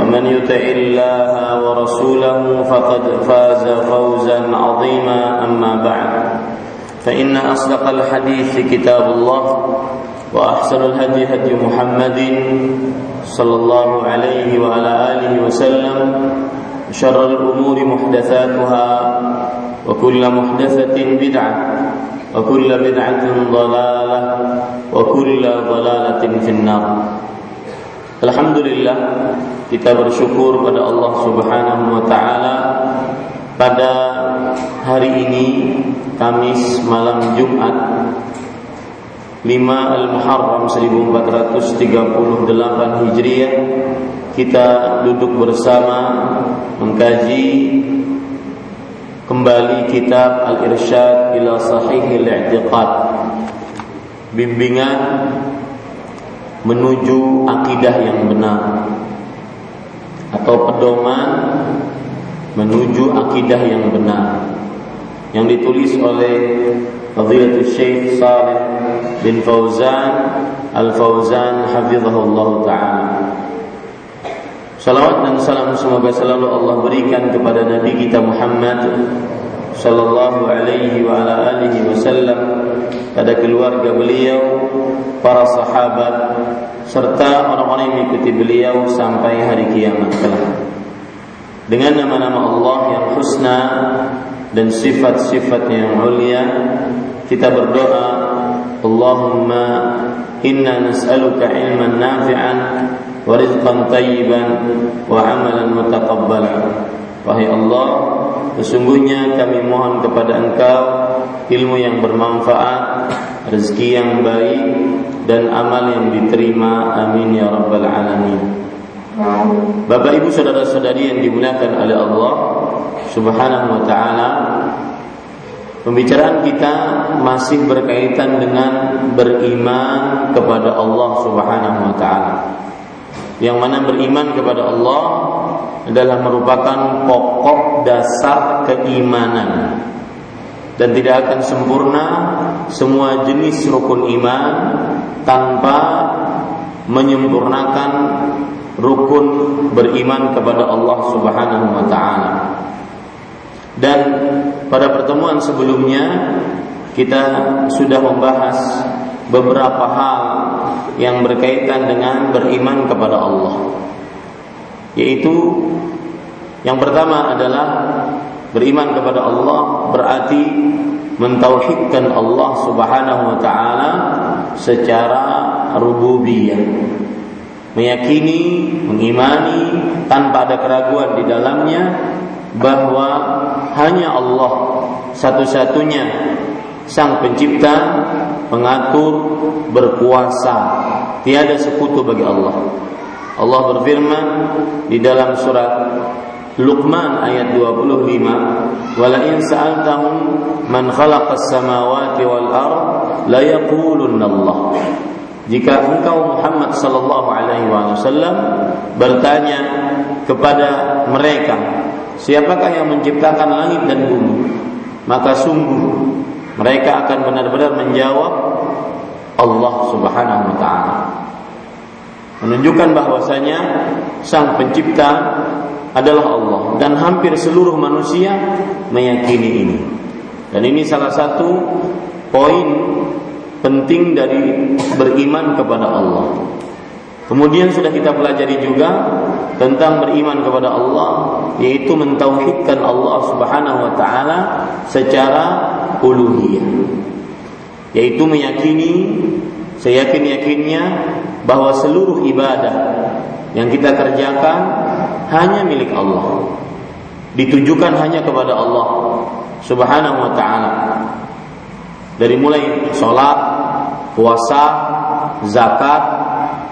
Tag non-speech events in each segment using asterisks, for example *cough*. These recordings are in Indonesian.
ومن يطع الله ورسوله فقد فاز فوزا عظيما أما بعد. فإن أصدق الحديث كتاب الله وأحسن الهدي هدي محمد صلى الله عليه وعلى آله وسلم شر الأمور محدثاتها وكل محدثة بدعة وكل بدعة ضلالة وكل ضلالة في النار. Alhamdulillah kita bersyukur pada Allah Subhanahu wa taala. Pada hari ini Kamis malam Jumat 5 Al-Muharram 1438 Hijriah kita duduk bersama mengkaji kembali kitab Al-Irsyad ila Sahihil I'tiqad. Bimbingan menuju akidah yang benar. Atau pedoman menuju akidah yang benar. Yang ditulis oleh Fadilatul Syekh Saleh bin Fauzan Al-Fauzan hafizahullah taala. Salawat dan salam semoga selalu Allah berikan kepada Nabi kita Muhammad sallallahu alaihi wa ala alihi wasallam pada keluarga beliau, para sahabat serta orang-orang yang mengikuti beliau sampai hari kiamat kelak. Dengan nama-nama Allah yang husna dan sifat-sifat yang mulia, kita berdoa, Allahumma inna nas'aluka ilman nafi'an wa rizqan tayyiban wa amalan mutaqabbalan. Wahai Allah, sesungguhnya kami mohon kepada Engkau ilmu yang bermanfaat, rezeki yang baik dan amal yang diterima. Amin ya rabbal alamin. Bapak Ibu saudara-saudari yang dimuliakan oleh Allah Subhanahu wa taala, pembicaraan kita masih berkaitan dengan beriman kepada Allah Subhanahu wa taala. Yang mana beriman kepada Allah adalah merupakan pokok dasar keimanan dan tidak akan sempurna semua jenis rukun iman tanpa menyempurnakan rukun beriman kepada Allah Subhanahu wa taala. Dan pada pertemuan sebelumnya kita sudah membahas beberapa hal yang berkaitan dengan beriman kepada Allah. Yaitu yang pertama adalah beriman kepada Allah berarti mentauhidkan Allah Subhanahu wa taala secara rububiyah. Meyakini, mengimani tanpa ada keraguan di dalamnya bahwa hanya Allah satu-satunya sang pencipta, pengatur, berkuasa. Tiada sekutu bagi Allah. Allah berfirman di dalam surat Luqman ayat 25 wala in sa'altahum man khalaqas samawati wal ard la yaqulunna Allah jika engkau Muhammad sallallahu alaihi wasallam bertanya kepada mereka siapakah yang menciptakan langit dan bumi? Maka sungguh mereka akan benar-benar menjawab Allah Subhanahu wa taala. Menunjukkan bahwasanya sang pencipta adalah Allah dan hampir seluruh manusia meyakini ini. Dan ini salah satu poin penting dari beriman kepada Allah. Kemudian sudah kita pelajari juga tentang beriman kepada Allah yaitu mentauhidkan Allah Subhanahu wa taala secara uluhiyah. Yaitu meyakini seyakin-yakinnya bahwa seluruh ibadah yang kita kerjakan hanya milik Allah. Ditujukan hanya kepada Allah Subhanahu wa taala. Dari mulai sholat, puasa, zakat,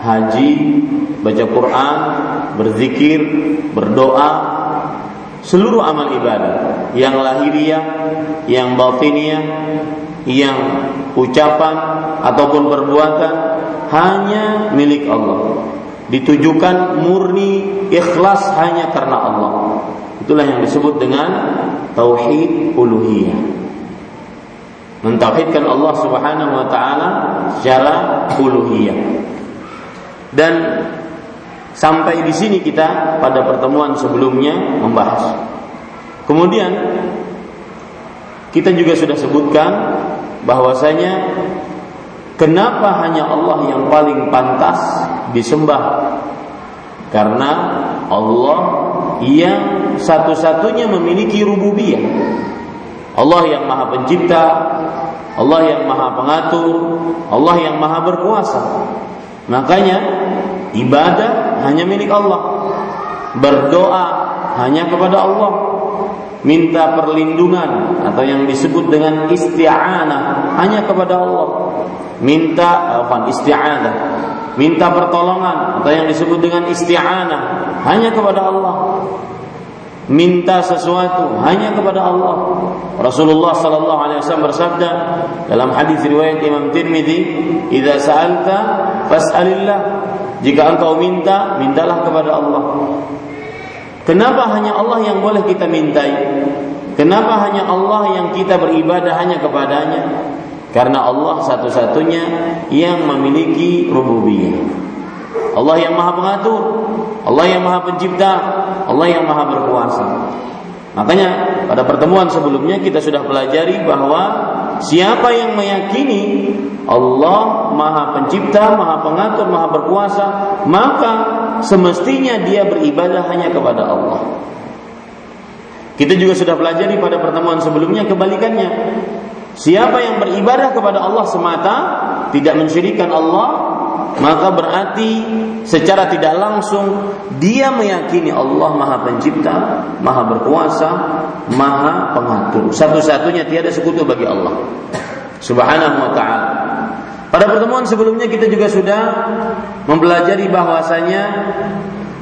haji, baca Quran, berzikir, berdoa, seluruh amal ibadah yang lahiriah, yang batiniah, yang ucapan ataupun perbuatan hanya milik Allah. Ditujukan murni ikhlas hanya karena Allah. Itulah yang disebut dengan tauhid uluhiyah. Mentauhidkan Allah Subhanahu wa taala secara uluhiyah. Dan sampai di sini kita pada pertemuan sebelumnya membahas. Kemudian kita juga sudah sebutkan bahwasanya kenapa hanya Allah yang paling pantas disembah? Karena Allah yang satu-satunya memiliki rububiyah. Allah yang Maha Pencipta, Allah yang Maha Pengatur, Allah yang Maha Berkuasa. Makanya ibadah hanya milik Allah. Berdoa hanya kepada Allah. Minta perlindungan atau yang disebut dengan isti'anah hanya kepada Allah. Minta apa isti'anah. Minta pertolongan atau yang disebut dengan isti'anah hanya kepada Allah minta sesuatu hanya kepada Allah. Rasulullah sallallahu alaihi wasallam bersabda dalam hadis riwayat Imam Tirmizi, "Idza sa'alta fas'alillah." Jika engkau minta, mintalah kepada Allah. Kenapa hanya Allah yang boleh kita mintai? Kenapa hanya Allah yang kita beribadah hanya kepadanya? Karena Allah satu-satunya yang memiliki rububiyah. Allah yang maha pengatur, Allah yang maha pencipta, Allah yang maha berkuasa. Makanya pada pertemuan sebelumnya kita sudah pelajari bahwa siapa yang meyakini Allah maha pencipta, maha pengatur, maha berkuasa, maka semestinya dia beribadah hanya kepada Allah. Kita juga sudah pelajari pada pertemuan sebelumnya kebalikannya. Siapa yang beribadah kepada Allah semata, tidak mensyirikan Allah, maka berarti secara tidak langsung dia meyakini Allah Maha Pencipta, Maha Berkuasa, Maha Pengatur. Satu-satunya tiada sekutu bagi Allah. Subhanahu wa taala. Pada pertemuan sebelumnya kita juga sudah mempelajari bahwasanya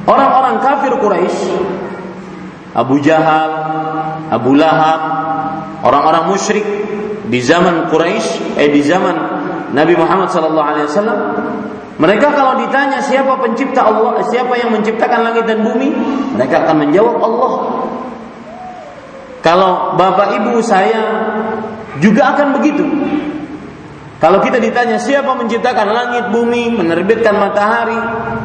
orang-orang kafir Quraisy Abu Jahal, Abu Lahab, orang-orang musyrik di zaman Quraisy eh di zaman Nabi Muhammad sallallahu alaihi wasallam mereka kalau ditanya siapa pencipta Allah, siapa yang menciptakan langit dan bumi, mereka akan menjawab Allah. Kalau bapak ibu saya juga akan begitu. Kalau kita ditanya siapa menciptakan langit, bumi, menerbitkan matahari,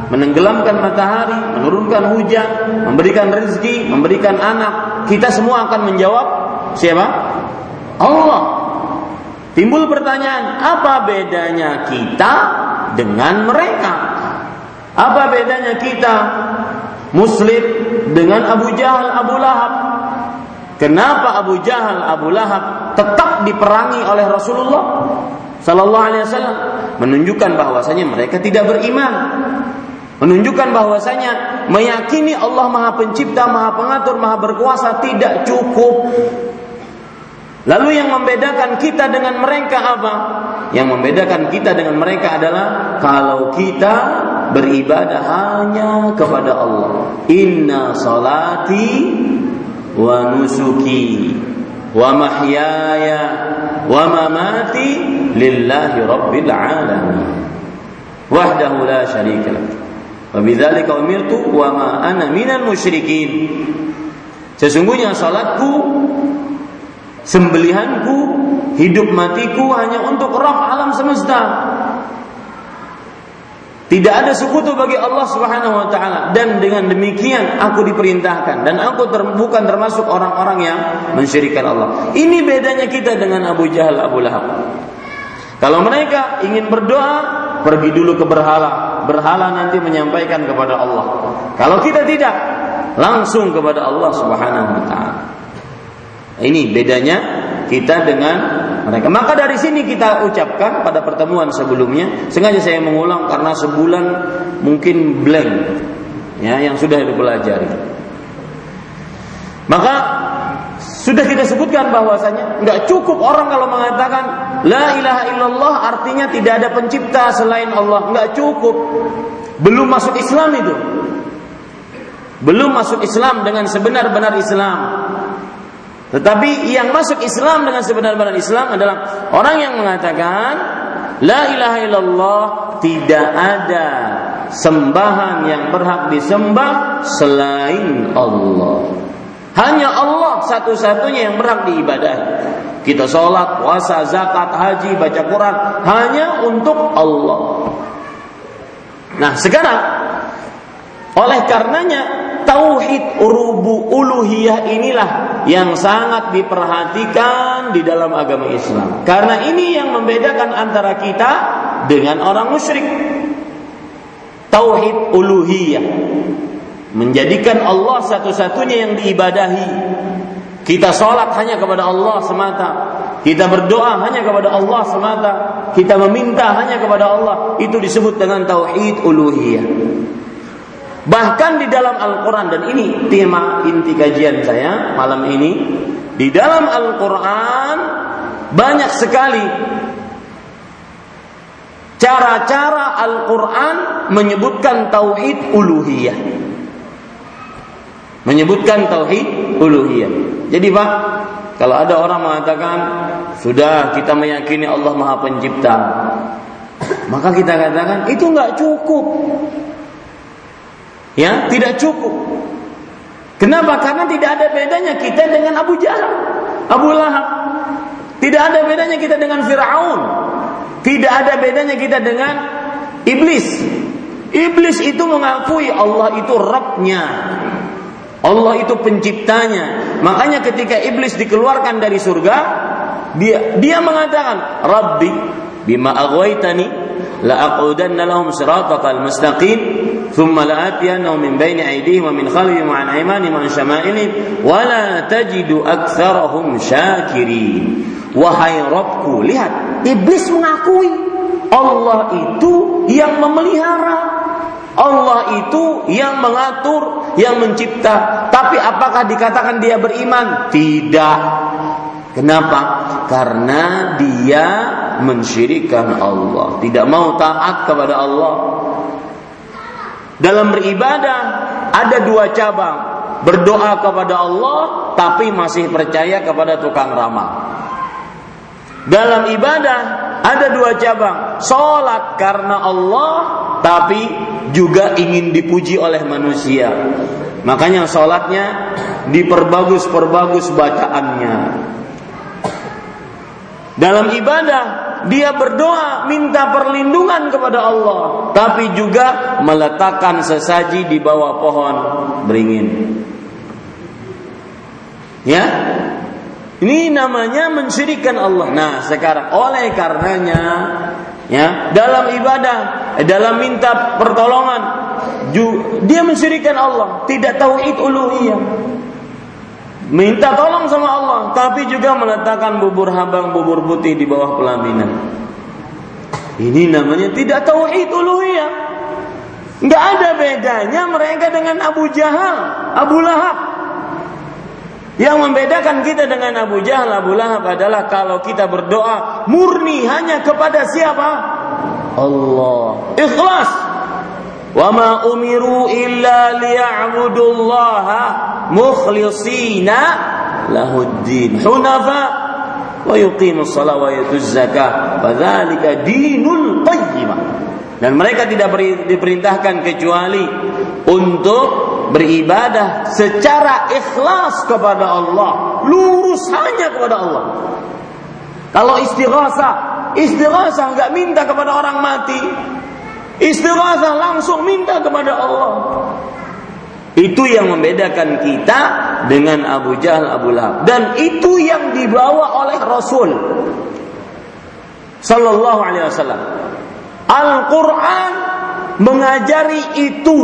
menenggelamkan matahari, menurunkan hujan, memberikan rezeki, memberikan anak, kita semua akan menjawab siapa? Allah. Timbul pertanyaan, apa bedanya kita dengan mereka. Apa bedanya kita Muslim dengan Abu Jahal, Abu Lahab? Kenapa Abu Jahal, Abu Lahab tetap diperangi oleh Rasulullah Sallallahu Alaihi Wasallam? Menunjukkan bahwasanya mereka tidak beriman. Menunjukkan bahwasanya meyakini Allah Maha Pencipta, Maha Pengatur, Maha Berkuasa tidak cukup. Lalu yang membedakan kita dengan mereka apa? Yang membedakan kita dengan mereka adalah kalau kita beribadah hanya kepada Allah. Inna salati wa nusuki wa mahyaya wa mamati lillahi rabbil alamin. Wahdahu la syarika lah. Wa bidzalika umirtu wa ma ana minal musyrikin. Sesungguhnya salatku, sembelihanku, hidup matiku hanya untuk Rabb alam semesta. Tidak ada sekutu bagi Allah Subhanahu wa taala dan dengan demikian aku diperintahkan dan aku ter, bukan termasuk orang-orang yang mensyirikan Allah. Ini bedanya kita dengan Abu Jahal Abu Lahab. Kalau mereka ingin berdoa, pergi dulu ke berhala. Berhala nanti menyampaikan kepada Allah. Kalau kita tidak, langsung kepada Allah Subhanahu wa taala. Ini bedanya kita dengan mereka. Maka dari sini kita ucapkan pada pertemuan sebelumnya, sengaja saya mengulang karena sebulan mungkin blank ya yang sudah dipelajari. Maka sudah kita sebutkan bahwasanya nggak cukup orang kalau mengatakan la ilaha illallah artinya tidak ada pencipta selain Allah, nggak cukup. Belum masuk Islam itu. Belum masuk Islam dengan sebenar-benar Islam. Tetapi yang masuk Islam dengan sebenar-benar Islam adalah orang yang mengatakan La ilaha illallah tidak ada sembahan yang berhak disembah selain Allah. Hanya Allah satu-satunya yang berhak diibadahi. Kita sholat, puasa, zakat, haji, baca Quran hanya untuk Allah. Nah sekarang oleh karenanya tauhid urubu uluhiyah inilah yang sangat diperhatikan di dalam agama Islam. Karena ini yang membedakan antara kita dengan orang musyrik. Tauhid uluhiyah menjadikan Allah satu-satunya yang diibadahi. Kita sholat hanya kepada Allah semata. Kita berdoa hanya kepada Allah semata. Kita meminta hanya kepada Allah. Itu disebut dengan tauhid uluhiyah. Bahkan di dalam Al-Quran dan ini tema inti kajian saya malam ini di dalam Al-Quran banyak sekali cara-cara Al-Quran menyebutkan tauhid uluhiyah. Menyebutkan tauhid uluhiyah. Jadi Pak, kalau ada orang mengatakan sudah kita meyakini Allah Maha Pencipta, maka kita katakan itu nggak cukup ya tidak cukup. Kenapa? Karena tidak ada bedanya kita dengan Abu Jahal, Abu Lahab. Tidak ada bedanya kita dengan Firaun. Tidak ada bedanya kita dengan iblis. Iblis itu mengakui Allah itu Rabbnya. Allah itu penciptanya. Makanya ketika iblis dikeluarkan dari surga, dia dia mengatakan, "Rabbi, bima aghwaytani la aqudanna lahum siratakal mustaqim." ثم لآتينهم من بين أيديهم ومن خلفهم وعن أيمانهم وعن شمائلهم ولا تجد أكثرهم شاكرين Wahai Robku, lihat, iblis mengakui Allah itu yang memelihara, Allah itu yang mengatur, yang mencipta. Tapi apakah dikatakan dia beriman? Tidak. Kenapa? Karena dia mensyirikan Allah, tidak mau taat kepada Allah. Dalam beribadah ada dua cabang, berdoa kepada Allah tapi masih percaya kepada tukang ramal. Dalam ibadah ada dua cabang, sholat karena Allah tapi juga ingin dipuji oleh manusia. Makanya sholatnya diperbagus-perbagus bacaannya. Dalam ibadah dia berdoa minta perlindungan kepada Allah, tapi juga meletakkan sesaji di bawah pohon beringin. Ya, ini namanya mensyirikan Allah. Nah, sekarang oleh karenanya ya, dalam ibadah, dalam minta pertolongan, dia mensyirikan Allah, tidak tauhid uluhiyah minta tolong sama Allah, tapi juga meletakkan bubur habang, bubur putih di bawah pelaminan. Ini namanya tidak tauhid uluhiyah. Enggak ada bedanya mereka dengan Abu Jahal, Abu Lahab. Yang membedakan kita dengan Abu Jahal, Abu Lahab adalah kalau kita berdoa murni hanya kepada siapa? Allah. Ikhlas. Ma umiru illa liya'budullaha mukhlisina lahuddin hunafa wa yuqimus salat wa yutuz zakah fadzalika dinul qayyimah dan mereka tidak diperintahkan kecuali untuk beribadah secara ikhlas kepada Allah, lurus hanya kepada Allah. Kalau istighatsah, istighatsah nggak minta kepada orang mati. Istighatsah langsung minta kepada Allah. Itu yang membedakan kita dengan Abu Jahal, Abu Lahab. Dan itu yang dibawa oleh Rasul Sallallahu Alaihi Wasallam. Al-Quran mengajari itu.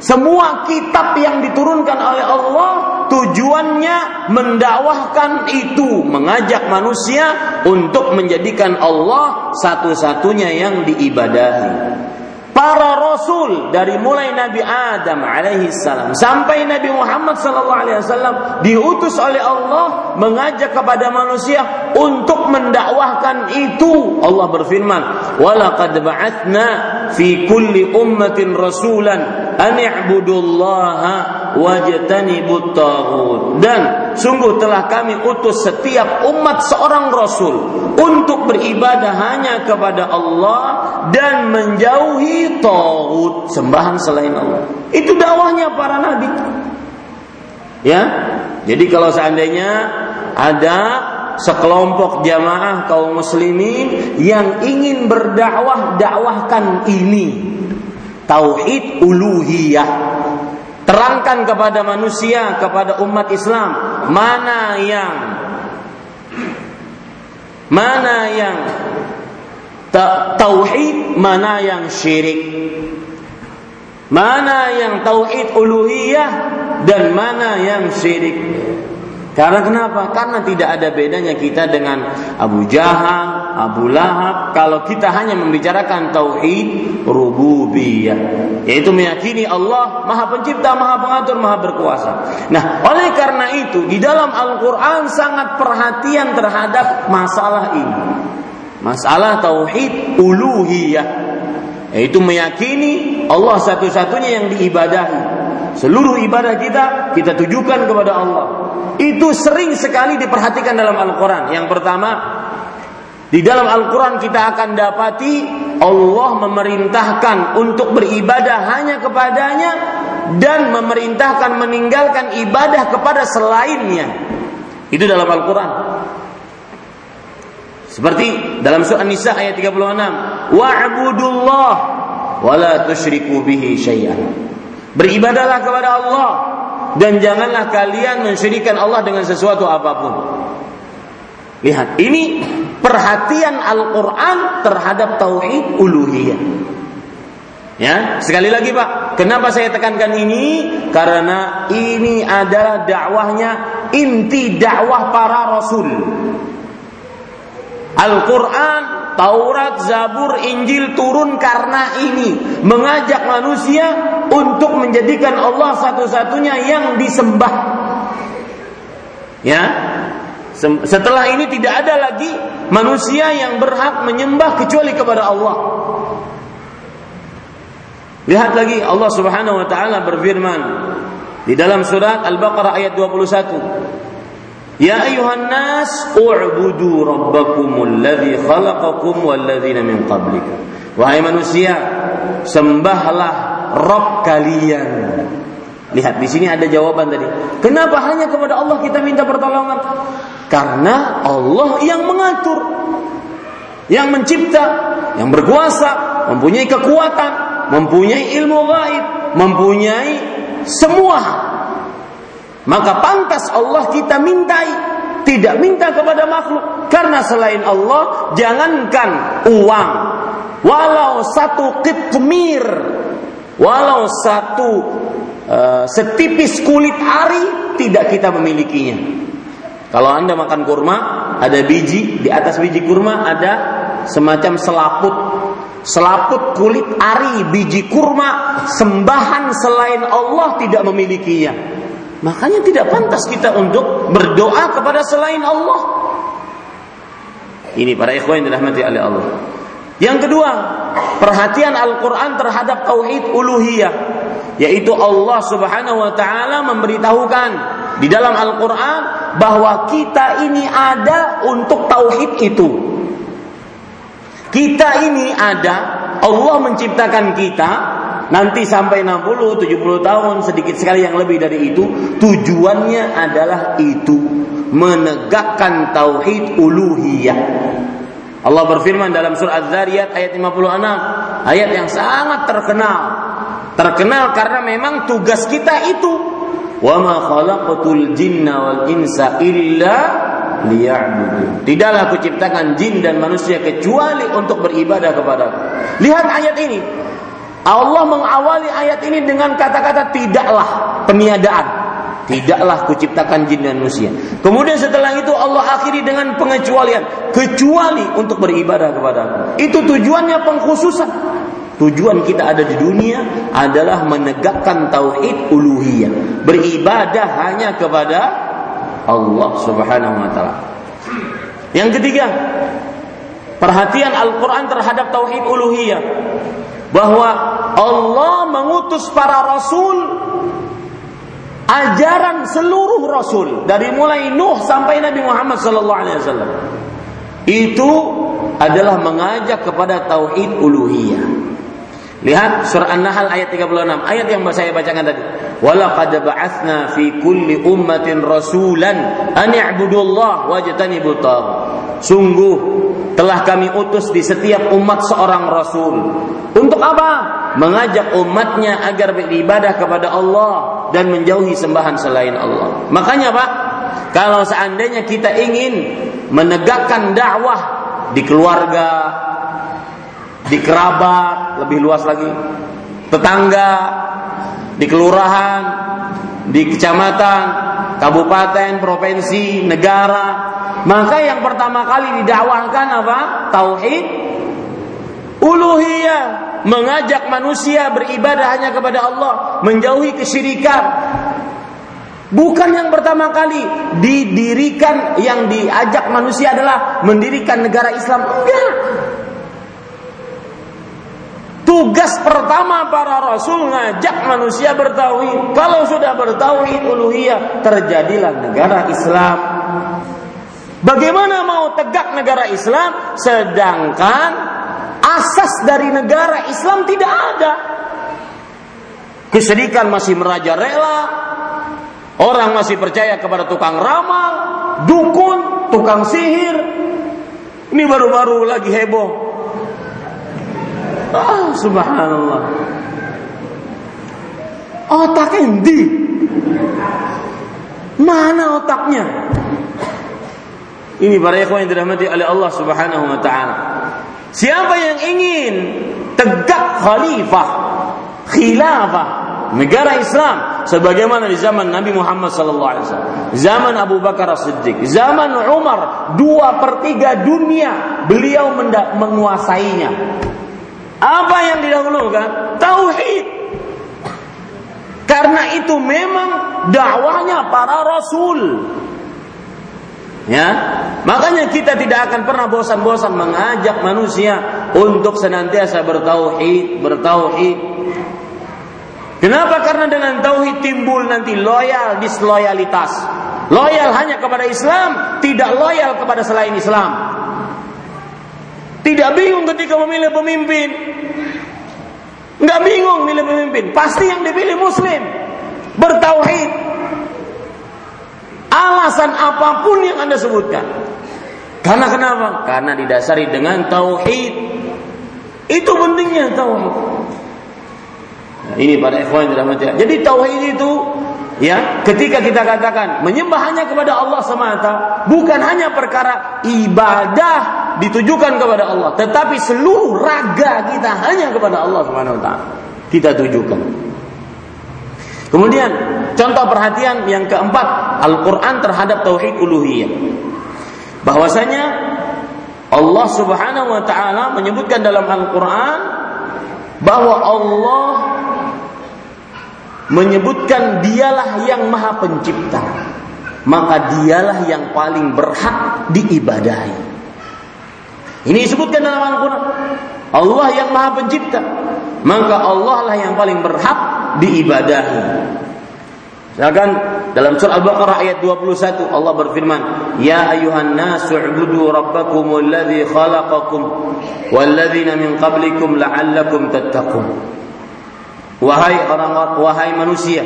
Semua kitab yang diturunkan oleh Allah tujuannya mendakwahkan itu, mengajak manusia untuk menjadikan Allah satu-satunya yang diibadahi para rasul dari mulai Nabi Adam alaihi salam sampai Nabi Muhammad sallallahu alaihi wasallam diutus oleh Allah mengajak kepada manusia untuk mendakwahkan itu. Allah berfirman, "Walaqad ba'atsna fi kulli ummatin rasulan an i'budullaha wajtanibut taghut. Dan sungguh telah kami utus setiap umat seorang rasul untuk beribadah hanya kepada Allah dan menjauhi taghut sembahan selain Allah. Itu dakwahnya para nabi. Ya? Jadi kalau seandainya ada sekelompok jamaah kaum muslimin yang ingin berdakwah dakwahkan ini tauhid uluhiyah Terangkan kepada manusia, kepada umat Islam, mana yang mana yang tauhid, mana yang syirik. Mana yang tauhid uluhiyah dan mana yang syirik. Karena kenapa? Karena tidak ada bedanya kita dengan Abu Jahal, Abu Lahab kalau kita hanya membicarakan tauhid rububiyah, yaitu meyakini Allah Maha Pencipta, Maha Pengatur, Maha Berkuasa. Nah, oleh karena itu di dalam Al-Qur'an sangat perhatian terhadap masalah ini. Masalah tauhid uluhiyah, yaitu meyakini Allah satu-satunya yang diibadahi. Seluruh ibadah kita kita tujukan kepada Allah. Itu sering sekali diperhatikan dalam Al-Quran. Yang pertama, di dalam Al-Quran kita akan dapati Allah memerintahkan untuk beribadah hanya kepadanya dan memerintahkan meninggalkan ibadah kepada selainnya. Itu dalam Al-Quran. Seperti dalam surah Nisa ayat 36, wa'budullah wa la tusyriku bihi syai'an. Beribadahlah kepada Allah dan janganlah kalian mensyirikan Allah dengan sesuatu apa pun. Lihat, ini perhatian Al-Qur'an terhadap tauhid uluhiyah. Ya, sekali lagi Pak, kenapa saya tekankan ini? Karena ini adalah dakwahnya inti dakwah para rasul. Al-Quran, Taurat, Zabur, Injil turun karena ini mengajak manusia untuk menjadikan Allah satu-satunya yang disembah. Ya, setelah ini tidak ada lagi manusia yang berhak menyembah kecuali kepada Allah. Lihat lagi Allah Subhanahu wa taala berfirman di dalam surat Al-Baqarah ayat 21. Ya ayuhan nas u'budu rabbakumul ladzi khalaqakum wal ladzina min qablikum. Wahai manusia, sembahlah Rabb kalian. Lihat di sini ada jawaban tadi. Kenapa hanya kepada Allah kita minta pertolongan? Karena Allah yang mengatur, yang mencipta, yang berkuasa, mempunyai kekuatan, mempunyai ilmu gaib, mempunyai semua maka pantas Allah kita mintai, tidak minta kepada makhluk. Karena selain Allah, jangankan uang, walau satu kitmir, walau satu uh, setipis kulit ari, tidak kita memilikinya. Kalau anda makan kurma, ada biji, di atas biji kurma ada semacam selaput selaput kulit ari biji kurma sembahan selain Allah tidak memilikinya Makanya tidak pantas kita untuk berdoa kepada selain Allah. Ini para ikhwan yang dirahmati oleh Allah. Yang kedua, perhatian Al-Quran terhadap tauhid uluhiyah, yaitu Allah Subhanahu wa Ta'ala memberitahukan di dalam Al-Quran bahwa kita ini ada untuk tauhid itu. Kita ini ada, Allah menciptakan kita nanti sampai 60, 70 tahun, sedikit sekali yang lebih dari itu, tujuannya adalah itu menegakkan tauhid uluhiyah. Allah berfirman dalam surah Az-Zariyat ayat 56, ayat yang sangat terkenal. Terkenal karena memang tugas kita itu wa ma khalaqatul jinna wal insa illa liya'budu. Tidaklah aku ciptakan jin dan manusia kecuali untuk beribadah kepada Lihat ayat ini. Allah mengawali ayat ini dengan kata-kata tidaklah peniadaan. Tidaklah kuciptakan jin dan manusia. Kemudian setelah itu Allah akhiri dengan pengecualian. Kecuali untuk beribadah kepada Itu tujuannya pengkhususan. Tujuan kita ada di dunia adalah menegakkan tauhid uluhiyah. Beribadah hanya kepada Allah Subhanahu wa taala. Yang ketiga, perhatian Al-Qur'an terhadap tauhid uluhiyah bahwa Allah mengutus para rasul ajaran seluruh rasul dari mulai Nuh sampai Nabi Muhammad sallallahu alaihi wasallam. Itu adalah mengajak kepada tauhid uluhiyah. Lihat surah An-Nahl ayat 36, ayat yang saya bacakan tadi. Walaqad ba'atsna fi kulli ummatin rasulan an i'budullah wajtanibut Sungguh telah kami utus di setiap umat seorang rasul. Untuk apa? Mengajak umatnya agar beribadah kepada Allah dan menjauhi sembahan selain Allah. Makanya Pak, kalau seandainya kita ingin menegakkan dakwah di keluarga, di kerabat lebih luas lagi, tetangga, di kelurahan, di kecamatan, kabupaten, provinsi, negara. Maka yang pertama kali didakwahkan apa? Tauhid uluhiyah, mengajak manusia beribadah hanya kepada Allah, menjauhi kesyirikan. Bukan yang pertama kali didirikan yang diajak manusia adalah mendirikan negara Islam. Enggak. Tugas pertama para rasul ngajak manusia bertauhid. Kalau sudah bertauhid uluhiyah, terjadilah negara Islam. Bagaimana mau tegak negara Islam sedangkan asas dari negara Islam tidak ada? Kesedikan masih merajalela, orang masih percaya kepada tukang ramal, dukun, tukang sihir. Ini baru-baru lagi heboh Ah, subhanallah. Otak endi? Mana otaknya? Ini para ikhwan yang dirahmati oleh Allah Subhanahu wa taala. Siapa yang ingin tegak khalifah, khilafah negara Islam sebagaimana di zaman Nabi Muhammad sallallahu alaihi wasallam, zaman Abu Bakar As-Siddiq, zaman Umar, dua per tiga dunia beliau menguasainya. Apa yang didahulukan? Tauhid. Karena itu memang dakwahnya para rasul. Ya, makanya kita tidak akan pernah bosan-bosan mengajak manusia untuk senantiasa bertauhid, bertauhid. Kenapa? Karena dengan tauhid timbul nanti loyal, disloyalitas. Loyal hanya kepada Islam, tidak loyal kepada selain Islam. Tidak bingung ketika memilih pemimpin. Nggak bingung milih pemimpin. Pasti yang dipilih muslim. Bertauhid. Alasan apa pun yang Anda sebutkan. Karena kenapa? Karena didasari dengan tauhid. Itu pentingnya tauhid. Nah, ini pada ikhwan dirahmati. Jadi tauhid itu ya ketika kita katakan menyembah hanya kepada Allah semata bukan hanya perkara ibadah ditujukan kepada Allah tetapi seluruh raga kita hanya kepada Allah Subhanahu wa taala. Kita tujukan. Kemudian contoh perhatian yang keempat Al-Qur'an terhadap tauhid uluhiyah. Bahwasanya Allah Subhanahu wa taala menyebutkan dalam Al-Qur'an bahwa Allah menyebutkan dialah yang maha pencipta maka dialah yang paling berhak diibadahi. Ini disebutkan dalam Al-Quran. Allah yang maha pencipta maka Allah lah yang paling berhak diibadahi. Misalkan dalam surah Al-Baqarah ayat 21 Allah berfirman, "Ya ayuhan nasu ubudu rabbakum alladhi khalaqakum walladzina min qablikum la'allakum tattaqun." Wahai orang wahai manusia,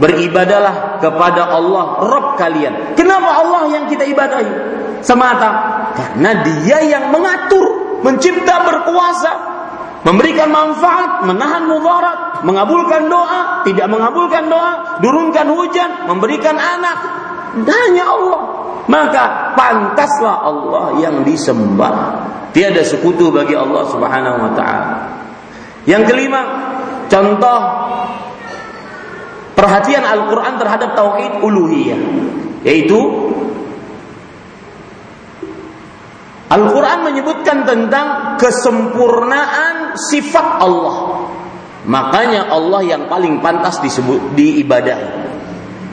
beribadalah kepada Allah Rabb kalian. Kenapa Allah yang kita ibadahi? Semata karena Dia yang mengatur, mencipta, berkuasa, memberikan manfaat, menahan mudarat, mengabulkan doa, tidak mengabulkan doa, turunkan hujan, memberikan anak. Hanya Allah. Maka pantaslah Allah yang disembah. Tiada sekutu bagi Allah Subhanahu wa taala. Yang kelima, contoh perhatian Al-Qur'an terhadap tauhid uluhiyah, yaitu Al-Quran menyebutkan tentang kesempurnaan sifat Allah. Makanya Allah yang paling pantas disebut diibadahi.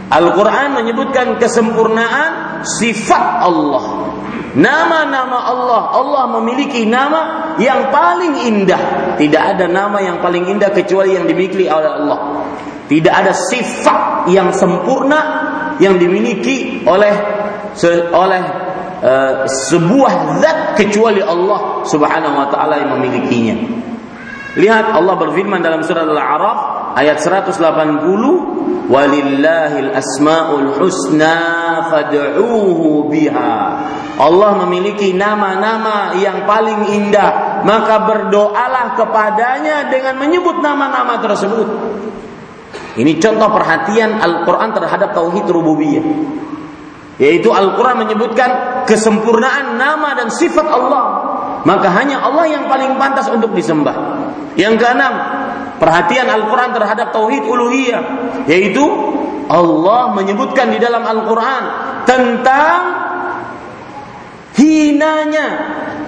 Al-Quran menyebutkan kesempurnaan sifat Allah. Nama-nama Allah, Allah memiliki nama yang paling indah. Tidak ada nama yang paling indah kecuali yang dimiliki oleh Allah. Tidak ada sifat yang sempurna yang dimiliki oleh oleh uh, sebuah zat kecuali Allah Subhanahu wa taala yang memilikinya. Lihat Allah berfirman dalam surah Al-A'raf ayat 180, "Walillahil asmaul husna fad'uuhu biha." Allah memiliki nama-nama yang paling indah, maka berdoalah kepadanya dengan menyebut nama-nama tersebut. Ini contoh perhatian Al-Qur'an terhadap tauhid rububiyah. Yaitu Al-Quran menyebutkan kesempurnaan nama dan sifat Allah. Maka hanya Allah yang paling pantas untuk disembah. Yang keenam, perhatian Al-Quran terhadap Tauhid Uluhiyah. Yaitu Allah menyebutkan di dalam Al-Quran tentang hinanya,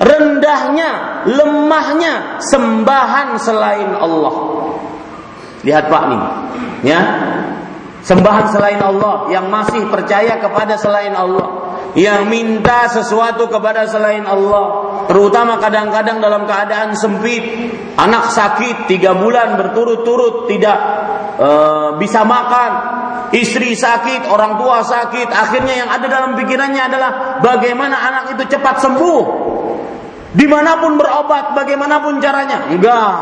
rendahnya, lemahnya sembahan selain Allah. Lihat Pak nih, ya. Sembahan selain Allah, yang masih percaya kepada selain Allah, yang minta sesuatu kepada selain Allah, terutama kadang-kadang dalam keadaan sempit, anak sakit tiga bulan berturut-turut tidak e, bisa makan, istri sakit, orang tua sakit, akhirnya yang ada dalam pikirannya adalah bagaimana anak itu cepat sembuh, di mana pun berobat, bagaimanapun caranya, enggak.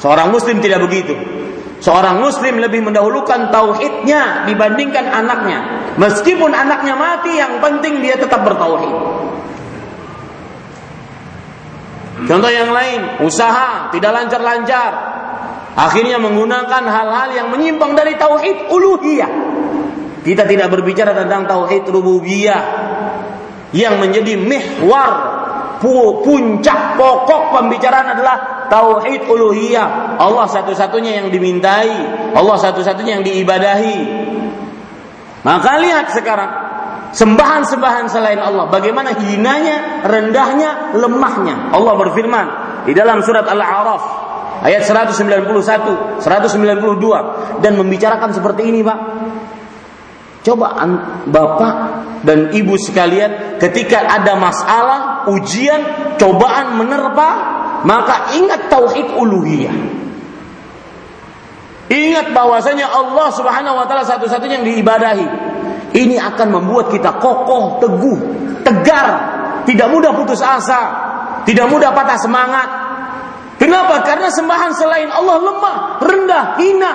Seorang muslim tidak begitu. Seorang muslim lebih mendahulukan tauhidnya dibandingkan anaknya. Meskipun anaknya mati, yang penting dia tetap bertauhid. Contoh yang lain, usaha tidak lancar-lancar. Akhirnya menggunakan hal-hal yang menyimpang dari tauhid uluhiyah. Kita tidak berbicara tentang tauhid rububiyah yang menjadi mihwar puncak pokok pembicaraan adalah tauhid uluhiyah. Allah satu-satunya yang dimintai, Allah satu-satunya yang diibadahi. Maka lihat sekarang sembahan-sembahan selain Allah bagaimana hinanya, rendahnya, lemahnya. Allah berfirman di dalam surat Al-A'raf ayat 191, 192 dan membicarakan seperti ini, Pak. Coba Bapak dan Ibu sekalian ketika ada masalah, ujian, cobaan menerpa, maka ingat tauhid uluhiyah. Ingat bahwasanya Allah Subhanahu wa taala satu-satunya yang diibadahi. Ini akan membuat kita kokoh, teguh, tegar, tidak mudah putus asa, tidak mudah patah semangat. Kenapa? Karena sembahan selain Allah lemah, rendah, hina,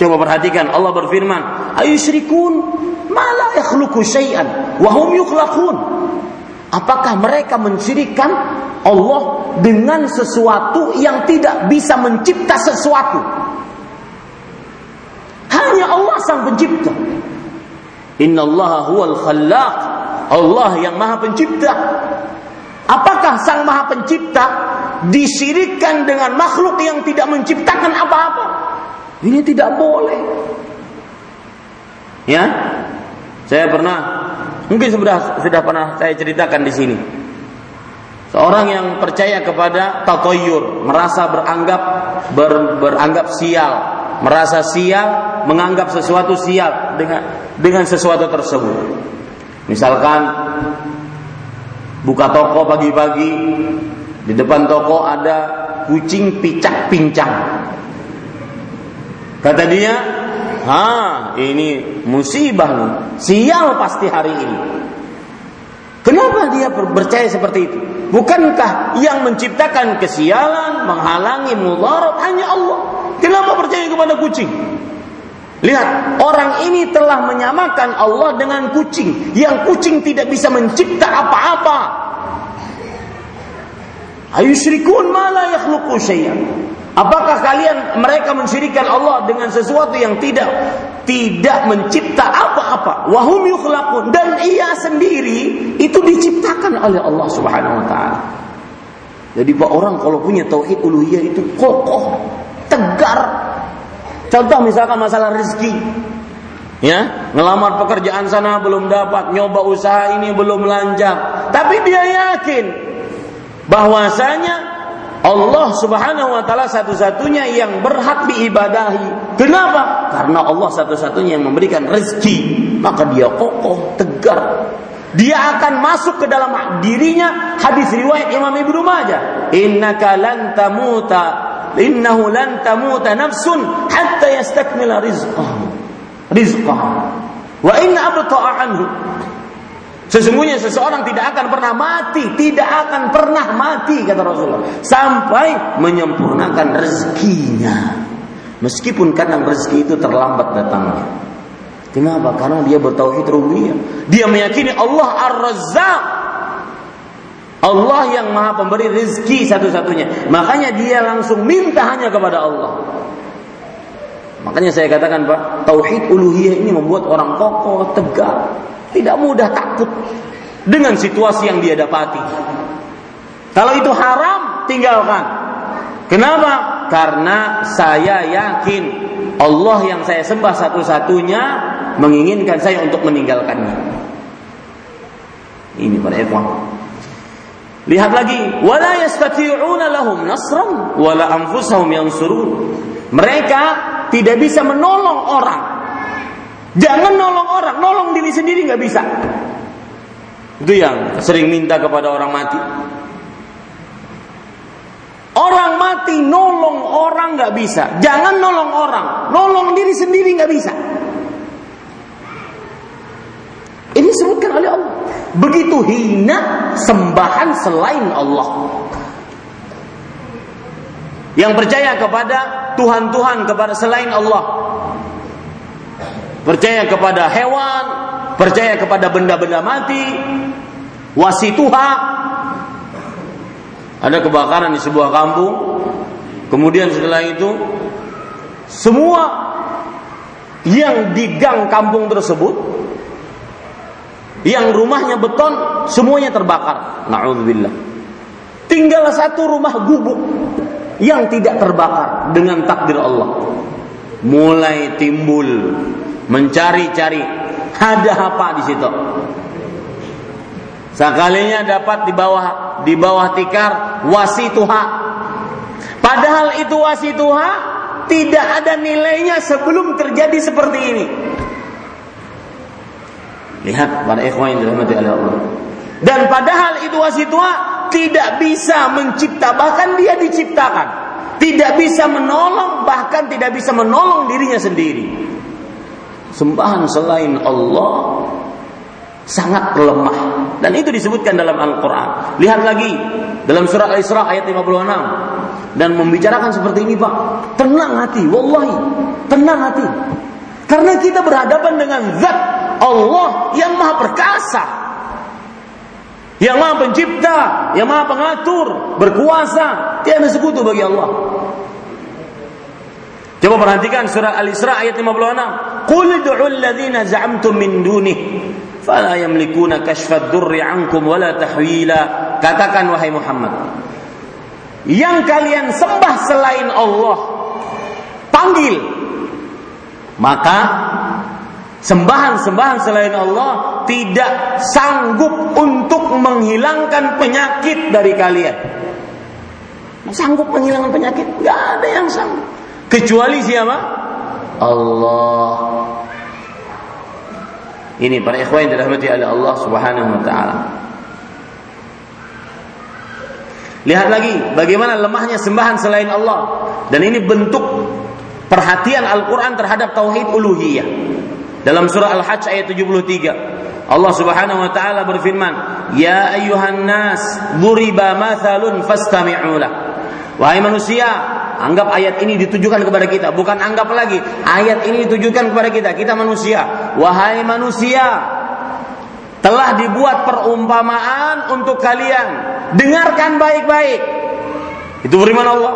Coba perhatikan Allah berfirman, "Ayusyrikun ma la yakhluqu syai'an wa hum yukhlaqun." Apakah mereka mensyirikkan Allah dengan sesuatu yang tidak bisa mencipta sesuatu? Hanya Allah sang pencipta. Inna Allah huwal khallaq. Allah yang maha pencipta. Apakah sang maha pencipta disirikkan dengan makhluk yang tidak menciptakan apa-apa? Ini tidak boleh. Ya, saya pernah, mungkin sudah sudah pernah saya ceritakan di sini. Seorang yang percaya kepada tatoyur, merasa beranggap ber, beranggap sial, merasa sial, menganggap sesuatu sial dengan dengan sesuatu tersebut. Misalkan buka toko pagi-pagi, di depan toko ada kucing picak pincang. Kata dia, ha ini musibah nih, sial pasti hari ini. Kenapa dia percaya seperti itu? Bukankah yang menciptakan kesialan, menghalangi mudarat hanya Allah? Kenapa percaya kepada kucing? Lihat, orang ini telah menyamakan Allah dengan kucing, yang kucing tidak bisa mencipta apa-apa. Ayusyrikun ma la yakhluqu syai'an. Apakah kalian mereka mensyirikan Allah dengan sesuatu yang tidak tidak mencipta apa-apa? Wahum yukhlaqun dan ia sendiri itu diciptakan oleh Allah Subhanahu wa taala. Jadi pak orang kalau punya tauhid uluhiyah itu kokoh, tegar, Contoh misalkan masalah rezeki. Ya, ngelamar pekerjaan sana belum dapat, nyoba usaha ini belum lancar. Tapi dia yakin bahwasanya Allah Subhanahu wa taala satu-satunya yang berhak diibadahi. Kenapa? Karena Allah satu-satunya yang memberikan rezeki. Maka dia kokoh, tegar. Dia akan masuk ke dalam dirinya hadis riwayat Imam Ibnu Majah. Innaka lan tamuta innahu lan tamuta nafsun hatta yastakmila rizqahu rizqaha wa in abta'a anhu Sesungguhnya seseorang tidak akan pernah mati, tidak akan pernah mati kata Rasulullah sampai menyempurnakan rezekinya. Meskipun kadang rezeki itu terlambat datangnya. Kenapa? Karena dia bertauhid rububiyah. Dia meyakini Allah Ar-Razzaq Allah yang maha pemberi rezeki satu-satunya. Makanya dia langsung minta hanya kepada Allah. Makanya saya katakan Pak, tauhid uluhiyah ini membuat orang kokoh, tegak, tidak mudah takut dengan situasi yang dia dapati. Kalau itu haram, tinggalkan. Kenapa? Karena saya yakin Allah yang saya sembah satu-satunya menginginkan saya untuk meninggalkannya. Ini para ikhwan. Lihat lagi, wala yastati'una lahum nasran wala anfusahum yansurun. Mereka tidak bisa menolong orang. Jangan nolong orang, nolong diri sendiri nggak bisa. Itu yang sering minta kepada orang mati. Orang mati nolong orang nggak bisa. Jangan nolong orang, nolong diri sendiri nggak bisa. Ini disebutkan oleh Allah. Begitu hina sembahan selain Allah. Yang percaya kepada Tuhan-Tuhan kepada selain Allah. Percaya kepada hewan, percaya kepada benda-benda mati, wasituha. Ada kebakaran di sebuah kampung. Kemudian setelah itu semua yang di gang kampung tersebut yang rumahnya beton semuanya terbakar. Nauzubillah. Tinggal satu rumah gubuk yang tidak terbakar dengan takdir Allah. Mulai timbul mencari-cari ada apa di situ. Sekalinya dapat di bawah di bawah tikar wasituha. Padahal itu wasituha tidak ada nilainya sebelum terjadi seperti ini. Lihat para ikhwan yang dirahmati Allah. Dan padahal itu wasitwa tidak bisa mencipta, bahkan dia diciptakan. Tidak bisa menolong, bahkan tidak bisa menolong dirinya sendiri. Sembahan selain Allah sangat lemah dan itu disebutkan dalam Al-Qur'an. Lihat lagi dalam surah Al-Isra ayat 56 dan membicarakan seperti ini, Pak. Tenang hati, wallahi, tenang hati. Karena kita berhadapan dengan zat Allah yang maha perkasa. Yang maha pencipta, yang maha pengatur, berkuasa, tiada sekutu bagi Allah. Coba perhatikan surah Al-Isra ayat 56. Qul ud'u alladhina za'amtum min dunih fala yamlikuna kashfa ad-durri 'ankum wala tahwila. Katakan wahai Muhammad, yang kalian sembah selain Allah, panggil maka Sembahan-sembahan selain Allah tidak sanggup untuk menghilangkan penyakit dari kalian. Sanggup menghilangkan penyakit? Gak ada yang sanggup. Kecuali siapa? Allah. Ini para ikhwan yang dirahmati oleh Allah Subhanahu wa taala. Lihat lagi bagaimana lemahnya sembahan selain Allah dan ini bentuk perhatian Al-Qur'an terhadap tauhid uluhiyah. Dalam surah Al-Hajj ayat 73, Allah Subhanahu wa taala berfirman, "Ya ayyuhan nas, duriba mathalun fastami'u lah." Wahai manusia, Anggap ayat ini ditujukan kepada kita, bukan anggap lagi ayat ini ditujukan kepada kita. Kita manusia. Wahai manusia, telah dibuat perumpamaan untuk kalian. Dengarkan baik-baik. Itu firman Allah.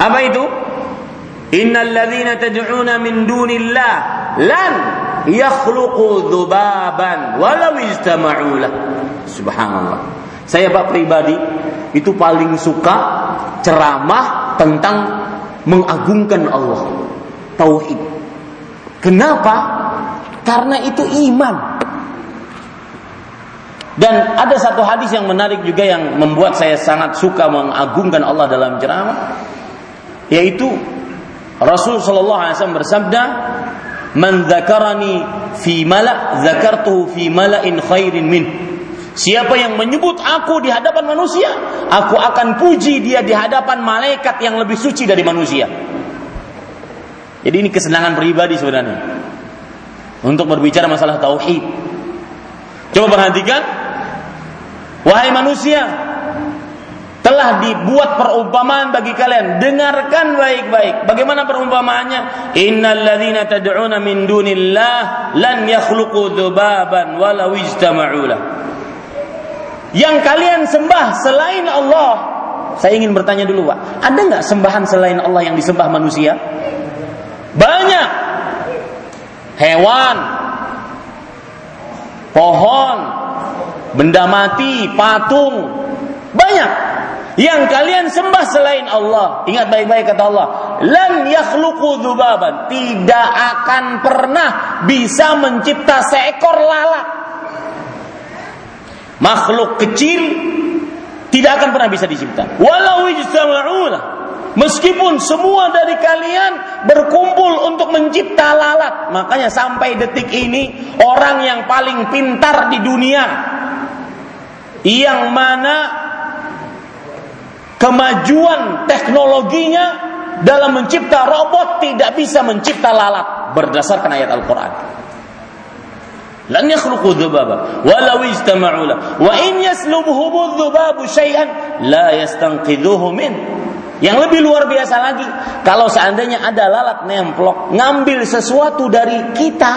Apa itu? Innal ladzina tad'una min dunillah lan yakhluqu dzubaban walau istama'u Subhanallah. Saya Pak pribadi itu paling suka ceramah tentang mengagungkan Allah. Tauhid. Kenapa? Karena itu iman. Dan ada satu hadis yang menarik juga yang membuat saya sangat suka mengagungkan Allah dalam ceramah, yaitu Rasul Shallallahu Alaihi Wasallam bersabda, "Man dzakarani fi mala, dzakartuhu fi mala'in khairin min." Siapa yang menyebut aku di hadapan manusia, aku akan puji dia di hadapan malaikat yang lebih suci dari manusia. Jadi ini kesenangan pribadi sebenarnya. Untuk berbicara masalah tauhid. Coba perhatikan, wahai manusia, telah dibuat perumpamaan bagi kalian. Dengarkan baik-baik. Bagaimana perumpamaannya? Innal ladzina tad'una min dunillah lan yakhluqu dzubaban walau ijtama'u yang kalian sembah selain Allah. Saya ingin bertanya dulu, Pak. Ada nggak sembahan selain Allah yang disembah manusia? Banyak. Hewan, pohon, benda mati, patung, banyak. Yang kalian sembah selain Allah. Ingat baik-baik kata Allah. Lan yakhluqu dzubaban. Tidak akan pernah bisa mencipta seekor lalat makhluk kecil tidak akan pernah bisa dicipta. Walau ijtama'una Meskipun semua dari kalian berkumpul untuk mencipta lalat, makanya sampai detik ini orang yang paling pintar di dunia yang mana kemajuan teknologinya dalam mencipta robot tidak bisa mencipta lalat berdasarkan ayat Al-Qur'an. Yakhluqu dzubaba walau ijtama'u la. Wa in yaslubhum dzubabu syai'an la yastanqidhuhu min. Yang lebih luar biasa lagi, kalau seandainya ada lalat nemplok ngambil sesuatu dari kita,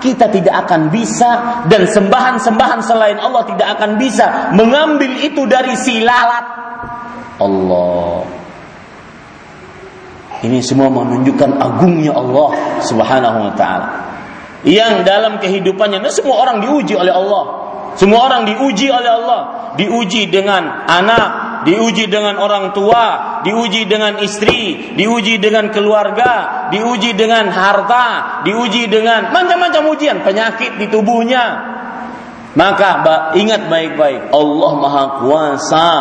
kita tidak akan bisa dan sembahan-sembahan selain Allah tidak akan bisa mengambil itu dari si lalat. Allah. Ini semua menunjukkan agungnya Allah Subhanahu wa taala yang dalam kehidupannya nah semua orang diuji oleh Allah. Semua orang diuji oleh Allah. Diuji dengan anak diuji dengan orang tua diuji dengan istri diuji dengan keluarga diuji dengan harta diuji dengan macam-macam ujian penyakit di tubuhnya. Maka ingat baik-baik Allah Maha Kuasa.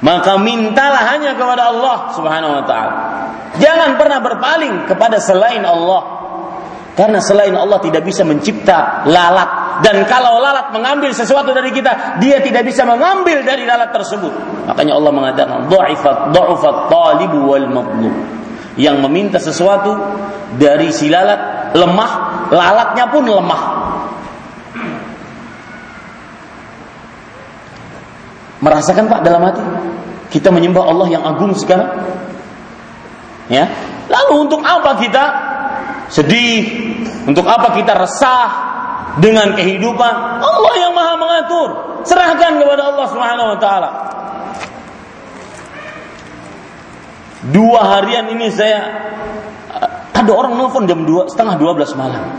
Maka mintalah hanya kepada Allah Subhanahu wa taala. Jangan pernah berpaling kepada selain Allah karena selain Allah tidak bisa mencipta lalat dan kalau lalat mengambil sesuatu dari kita, dia tidak bisa mengambil dari lalat tersebut. Makanya Allah mengatakan dha'ifat dha'ufat talibu wal matlub. Yang meminta sesuatu dari si lalat lemah, lalatnya pun lemah. Merasakan Pak dalam hati kita menyembah Allah yang agung sekarang? Ya. Lalu untuk apa kita sedih, untuk apa kita resah dengan kehidupan? Allah yang Maha mengatur. Serahkan kepada Allah Subhanahu wa taala. Dua harian ini saya ada orang nelfon jam dua setengah dua belas malam.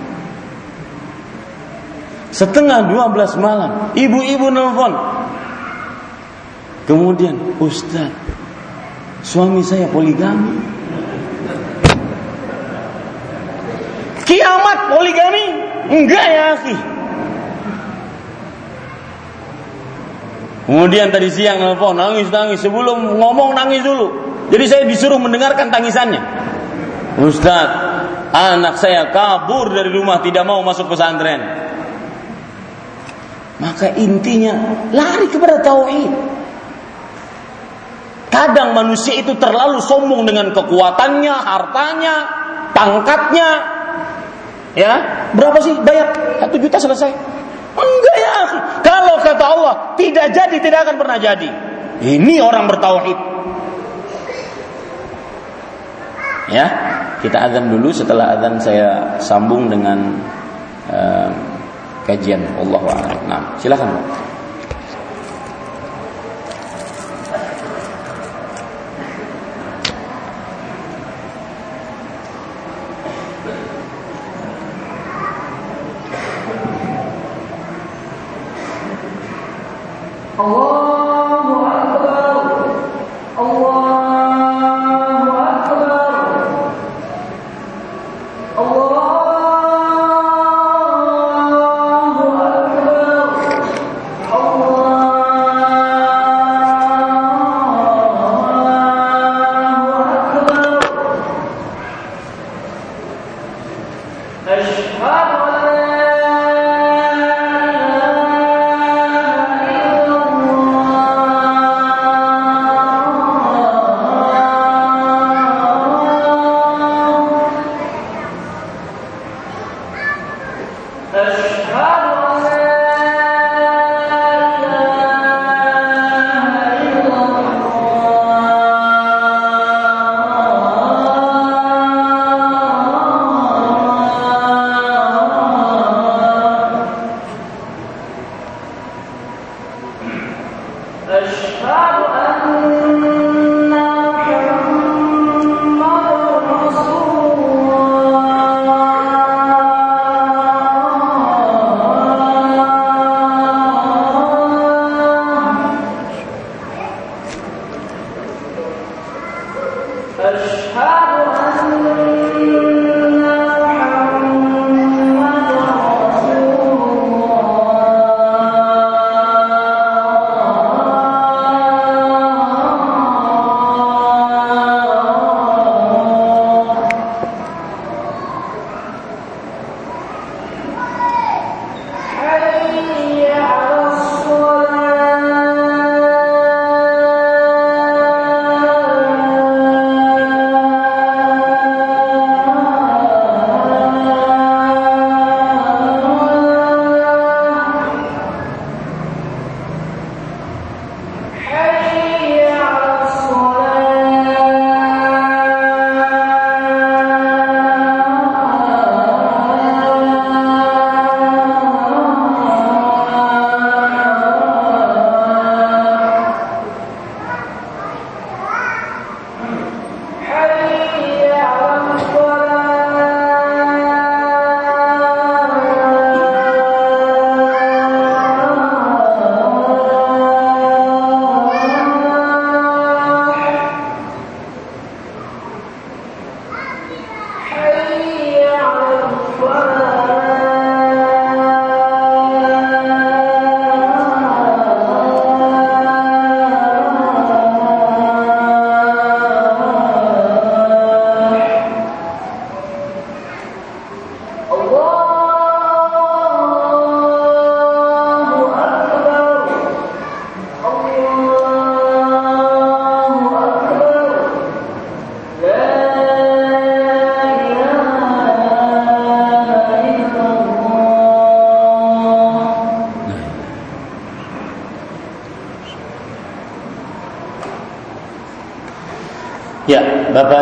Setengah dua belas malam, ibu-ibu nelfon. Kemudian, Ustaz, suami saya poligami. Kiamat poligami? Enggak ya, akhi. Kemudian tadi siang nelfon nangis nangis sebelum ngomong nangis dulu. Jadi saya disuruh mendengarkan tangisannya. Ustaz, anak saya kabur dari rumah tidak mau masuk pesantren. Maka intinya lari kepada tauhid. Kadang manusia itu terlalu sombong dengan kekuatannya, hartanya, pangkatnya, Ya, berapa sih bayar? Satu juta selesai. Enggak ya, kalau kata Allah tidak jadi tidak akan pernah jadi. Ini orang bertauhid. Ya, kita azan dulu setelah azan saya sambung dengan uh, kajian Allah Nah, silakan.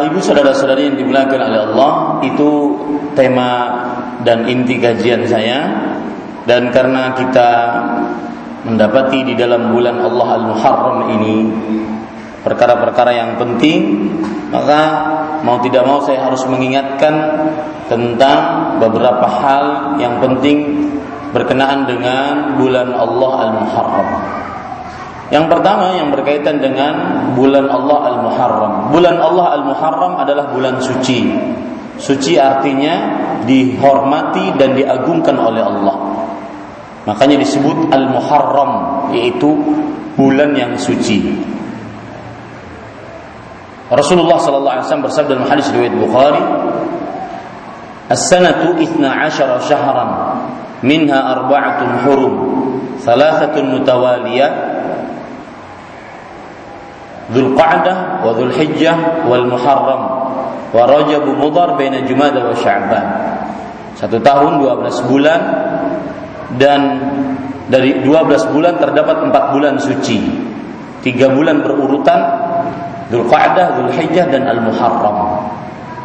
Ibu saudara-saudari yang dimuliakan oleh Allah, itu tema dan inti kajian saya dan karena kita mendapati di dalam bulan Allah Al-Muharram ini perkara-perkara yang penting, maka mau tidak mau saya harus mengingatkan tentang beberapa hal yang penting berkenaan dengan bulan Allah Al-Muharram. Yang pertama yang berkaitan dengan bulan Allah Al-Muharram. Bulan Allah Al-Muharram adalah bulan suci. Suci artinya dihormati dan diagungkan oleh Allah. Makanya disebut Al-Muharram yaitu bulan yang suci. Rasulullah sallallahu alaihi wasallam bersabda dalam hadis riwayat Bukhari, "As-sanatu 12 syahran, minha arba'atun hurum, thalathatun mutawaliyat, Dhul Qa'dah wa Dhul Hijjah wal Muharram wa Rajab Mudhar baina Jumada wa Sya'ban. Satu tahun 12 bulan dan dari 12 bulan terdapat 4 bulan suci. Tiga bulan berurutan Dhul Qa'dah, Dhul Hijjah dan Al Muharram.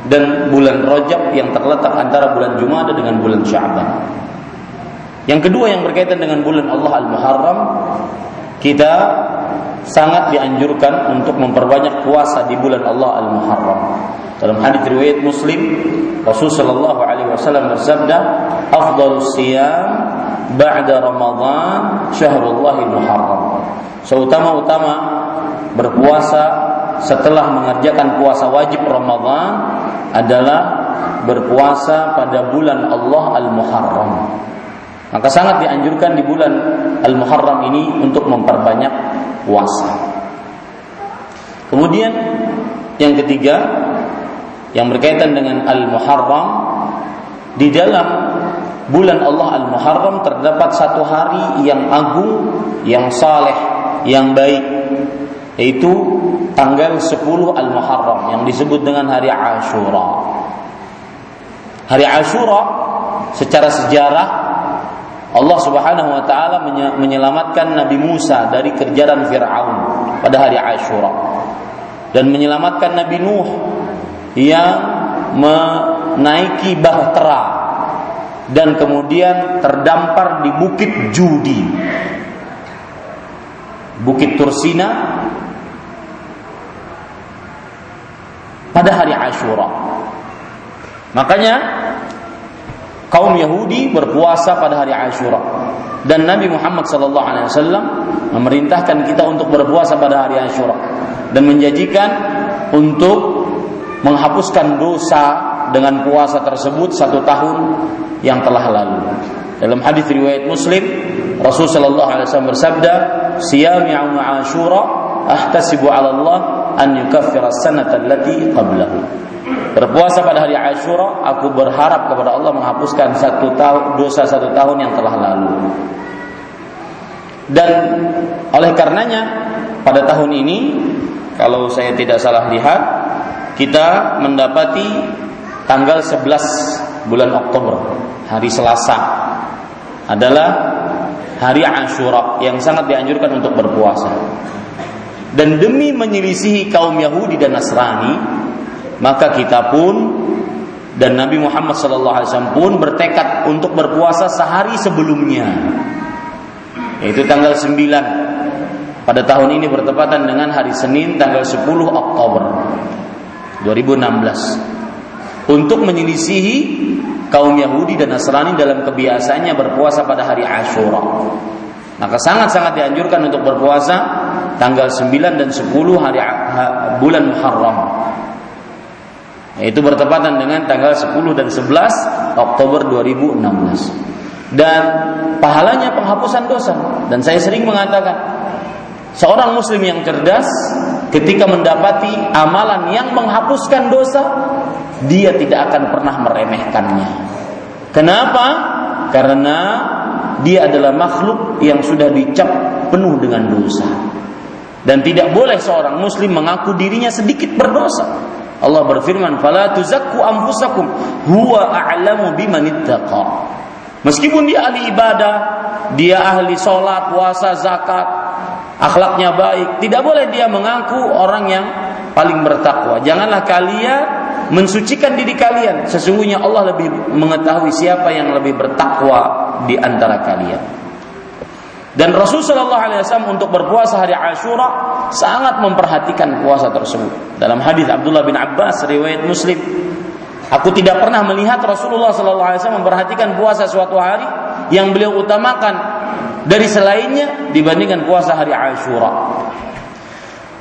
dan bulan Rajab yang terletak antara bulan Jumadah dengan bulan Sya'ban. Yang kedua yang berkaitan dengan bulan Allah Al-Muharram, kita sangat dianjurkan untuk memperbanyak puasa di bulan Allah Al-Muharram. Dalam hadis riwayat Muslim, Rasul sallallahu alaihi wasallam bersabda, "Afdhalus siyam ba'da Ramadan syahrullah Al-Muharram." Seutama-utama berpuasa setelah mengerjakan puasa wajib Ramadan adalah berpuasa pada bulan Allah Al-Muharram. Maka sangat dianjurkan di bulan Al-Muharram ini untuk memperbanyak puasa. Kemudian yang ketiga yang berkaitan dengan Al-Muharram di dalam bulan Allah Al-Muharram terdapat satu hari yang agung, yang saleh, yang baik yaitu tanggal 10 Al-Muharram yang disebut dengan hari Ashura. Hari Ashura secara sejarah Allah Subhanahu wa taala menyelamatkan Nabi Musa dari kejaran Firaun pada hari Asyura dan menyelamatkan Nabi Nuh yang menaiki bahtera dan kemudian terdampar di bukit Judi. Bukit Tursina pada hari Asyura makanya kaum Yahudi berpuasa pada hari Ashura dan Nabi Muhammad sallallahu alaihi wasallam memerintahkan kita untuk berpuasa pada hari Ashura dan menjanjikan untuk menghapuskan dosa dengan puasa tersebut satu tahun yang telah lalu. Dalam hadis riwayat Muslim, Rasul sallallahu alaihi wasallam bersabda, "Siyam yaum Ashura ahtasibu 'ala Allah an yukaffira as-sanata allati qablahu." Berpuasa pada hari Ashura, aku berharap kepada Allah menghapuskan satu tahun dosa satu tahun yang telah lalu. Dan oleh karenanya pada tahun ini, kalau saya tidak salah lihat, kita mendapati tanggal 11 bulan Oktober, hari Selasa adalah hari Ashura yang sangat dianjurkan untuk berpuasa. Dan demi menyelisihi kaum Yahudi dan Nasrani, maka kita pun dan Nabi Muhammad SAW pun bertekad untuk berpuasa sehari sebelumnya. Yaitu tanggal 9 pada tahun ini bertepatan dengan hari Senin tanggal 10 Oktober 2016 untuk menyelisihi kaum Yahudi dan Nasrani dalam kebiasaannya berpuasa pada hari Ashura. Maka sangat-sangat dianjurkan untuk berpuasa tanggal 9 dan 10 hari bulan Muharram itu bertepatan dengan tanggal 10 dan 11 Oktober 2016. Dan pahalanya penghapusan dosa. Dan saya sering mengatakan, seorang muslim yang cerdas ketika mendapati amalan yang menghapuskan dosa, dia tidak akan pernah meremehkannya. Kenapa? Karena dia adalah makhluk yang sudah dicap penuh dengan dosa. Dan tidak boleh seorang muslim mengaku dirinya sedikit berdosa Allah berfirman, "Fala tuzakku anfusakum, huwa a'lamu biman ittaqa." Meskipun dia ahli ibadah, dia ahli sholat, puasa, zakat, akhlaknya baik, tidak boleh dia mengaku orang yang paling bertakwa. Janganlah kalian mensucikan diri kalian. Sesungguhnya Allah lebih mengetahui siapa yang lebih bertakwa di antara kalian. Dan Rasul Shallallahu Alaihi Wasallam untuk berpuasa hari Ashura sangat memperhatikan puasa tersebut. Dalam hadis Abdullah bin Abbas riwayat Muslim, aku tidak pernah melihat Rasulullah Shallallahu Alaihi Wasallam memperhatikan puasa suatu hari yang beliau utamakan dari selainnya dibandingkan puasa hari Ashura.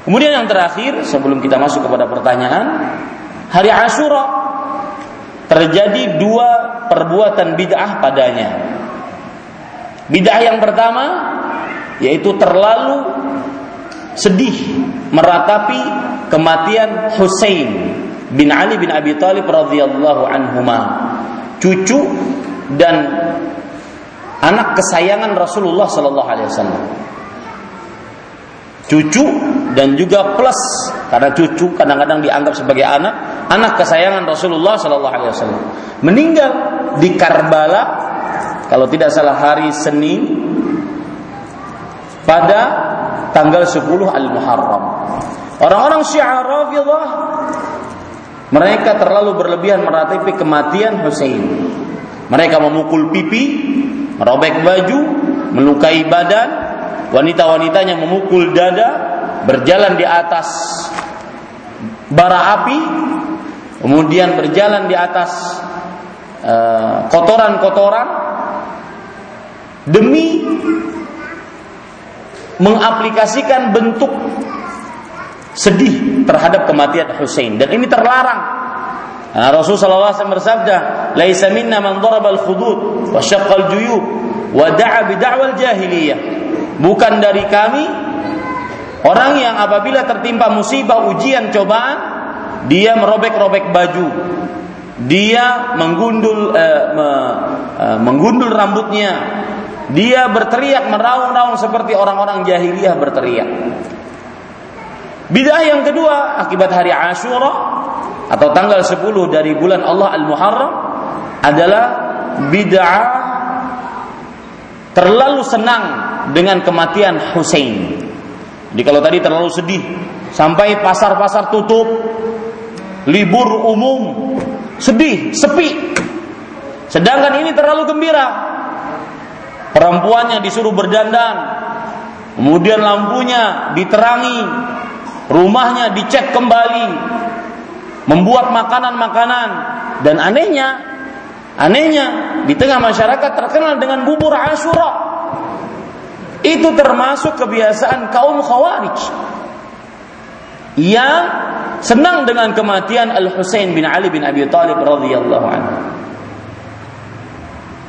Kemudian yang terakhir sebelum kita masuk kepada pertanyaan, hari Ashura terjadi dua perbuatan bid'ah padanya. Bid'ah yang pertama yaitu terlalu sedih meratapi kematian Husain bin Ali bin Abi Thalib radhiyallahu anhuma. Cucu dan anak kesayangan Rasulullah sallallahu alaihi wasallam. Cucu dan juga plus karena cucu kadang-kadang dianggap sebagai anak anak kesayangan Rasulullah sallallahu alaihi wasallam. Meninggal di Karbala kalau tidak salah hari Senin pada tanggal 10 Al-Muharram. Orang-orang Syiah Rafidhah Mereka terlalu berlebihan meratapi kematian Husain. Mereka memukul pipi, merobek baju, melukai badan, wanita-wanitanya memukul dada, berjalan di atas bara api, kemudian berjalan di atas eh, kotoran-kotoran uh, demi mengaplikasikan bentuk sedih terhadap kematian Husain dan ini terlarang. Nah, Rasulullah SAW bersabda, "Laisa minna man daraba al-khudud wa syaqqa al-juyub wa da'a bi da'wal jahiliyah." Bukan dari kami orang yang apabila tertimpa musibah, ujian, cobaan, dia merobek-robek baju, dia menggundul uh, me, uh, menggundul rambutnya, dia berteriak meraung-raung seperti orang-orang jahiliyah berteriak. Bidah yang kedua akibat hari Ashura atau tanggal 10 dari bulan Allah Al-Muharram adalah bid'ah terlalu senang dengan kematian Hussein. Jadi kalau tadi terlalu sedih sampai pasar-pasar tutup, libur umum, sedih, sepi. Sedangkan ini terlalu gembira. Perempuannya disuruh berdandan, kemudian lampunya diterangi, rumahnya dicek kembali, membuat makanan-makanan dan anehnya, anehnya di tengah masyarakat terkenal dengan bubur Ashura. Itu termasuk kebiasaan kaum Khawarij yang senang dengan kematian Al Husain bin Ali bin Abi Thalib radhiyallahu anhu.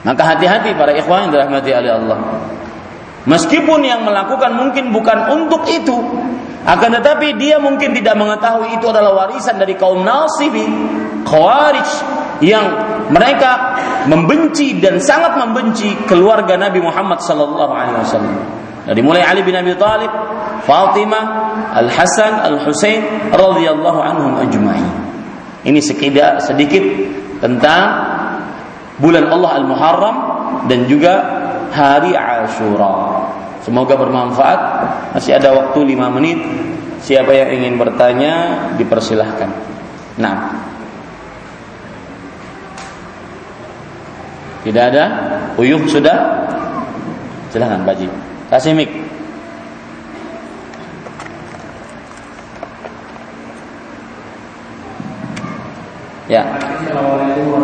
Maka hati-hati para ikhwan yang dirahmati oleh Allah. Meskipun yang melakukan mungkin bukan untuk itu, akan tetapi dia mungkin tidak mengetahui itu adalah warisan dari kaum Nasibi, Khawarij yang mereka membenci dan sangat membenci keluarga Nabi Muhammad sallallahu alaihi wasallam. Dari mulai Ali bin Abi Thalib, Fatimah, Al Hasan, Al Husain radhiyallahu anhum ajma'in. Ini sekedar sedikit tentang bulan Allah Al Muharram dan juga hari Ashura. Semoga bermanfaat. Masih ada waktu 5 menit. Siapa yang ingin bertanya dipersilahkan. Nah. Tidak ada? Uyuh sudah? Silahkan Baji. Kasih mic. Ya. Assalamualaikum.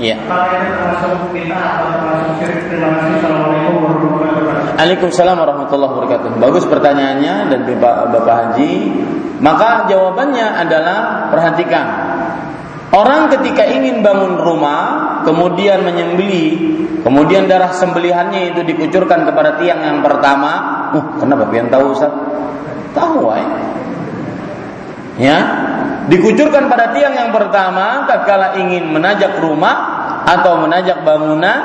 Kasih. Assalamualaikum. Waalaikumsalam warahmatullahi wabarakatuh. Bagus pertanyaannya dan Bapak, Bapak Haji. Maka jawabannya adalah perhatikan. Orang ketika ingin bangun rumah, kemudian menyembeli, kemudian darah sembelihannya itu dikucurkan kepada tiang yang pertama. Uh, kenapa pian tahu Ustaz? Tahu ya. Ya, dikucurkan pada tiang yang pertama tatkala ingin menajak rumah atau menajak bangunan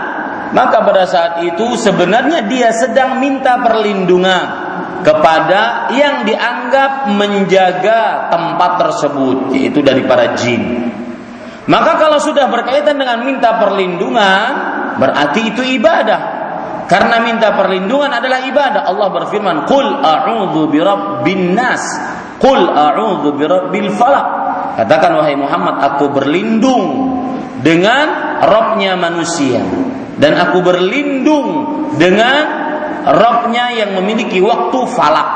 maka pada saat itu sebenarnya dia sedang minta perlindungan kepada yang dianggap menjaga tempat tersebut yaitu dari para jin maka kalau sudah berkaitan dengan minta perlindungan berarti itu ibadah karena minta perlindungan adalah ibadah. Allah berfirman, "Qul a'udzu birabbin nas." Qul a'udzu birabbil falaq. Katakan wahai Muhammad, aku berlindung dengan Robnya manusia dan aku berlindung dengan Robnya yang memiliki waktu falak.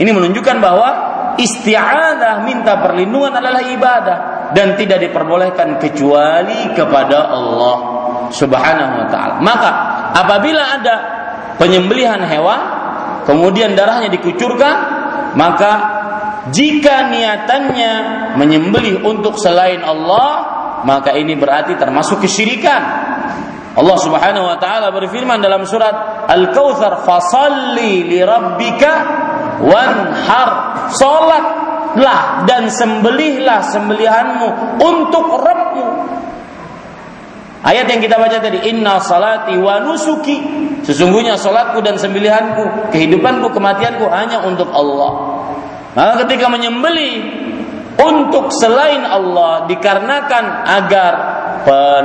Ini menunjukkan bahwa isti'adah minta perlindungan adalah ibadah dan tidak diperbolehkan kecuali kepada Allah Subhanahu wa taala. Maka apabila ada penyembelihan hewan kemudian darahnya dikucurkan maka jika niatannya menyembelih untuk selain Allah maka ini berarti termasuk kesyirikan. Allah Subhanahu wa taala berfirman dalam surat Al-Kautsar fasalli li rabbika wanhar. Salatlah dan sembelihlah sembelihanmu untuk Rabbmu Ayat yang kita baca tadi, Inna salati wa nusuki. Sesungguhnya salatku dan sembelihanku, kehidupanku, kematianku hanya untuk Allah. Maka ketika menyembeli untuk selain Allah dikarenakan agar pen,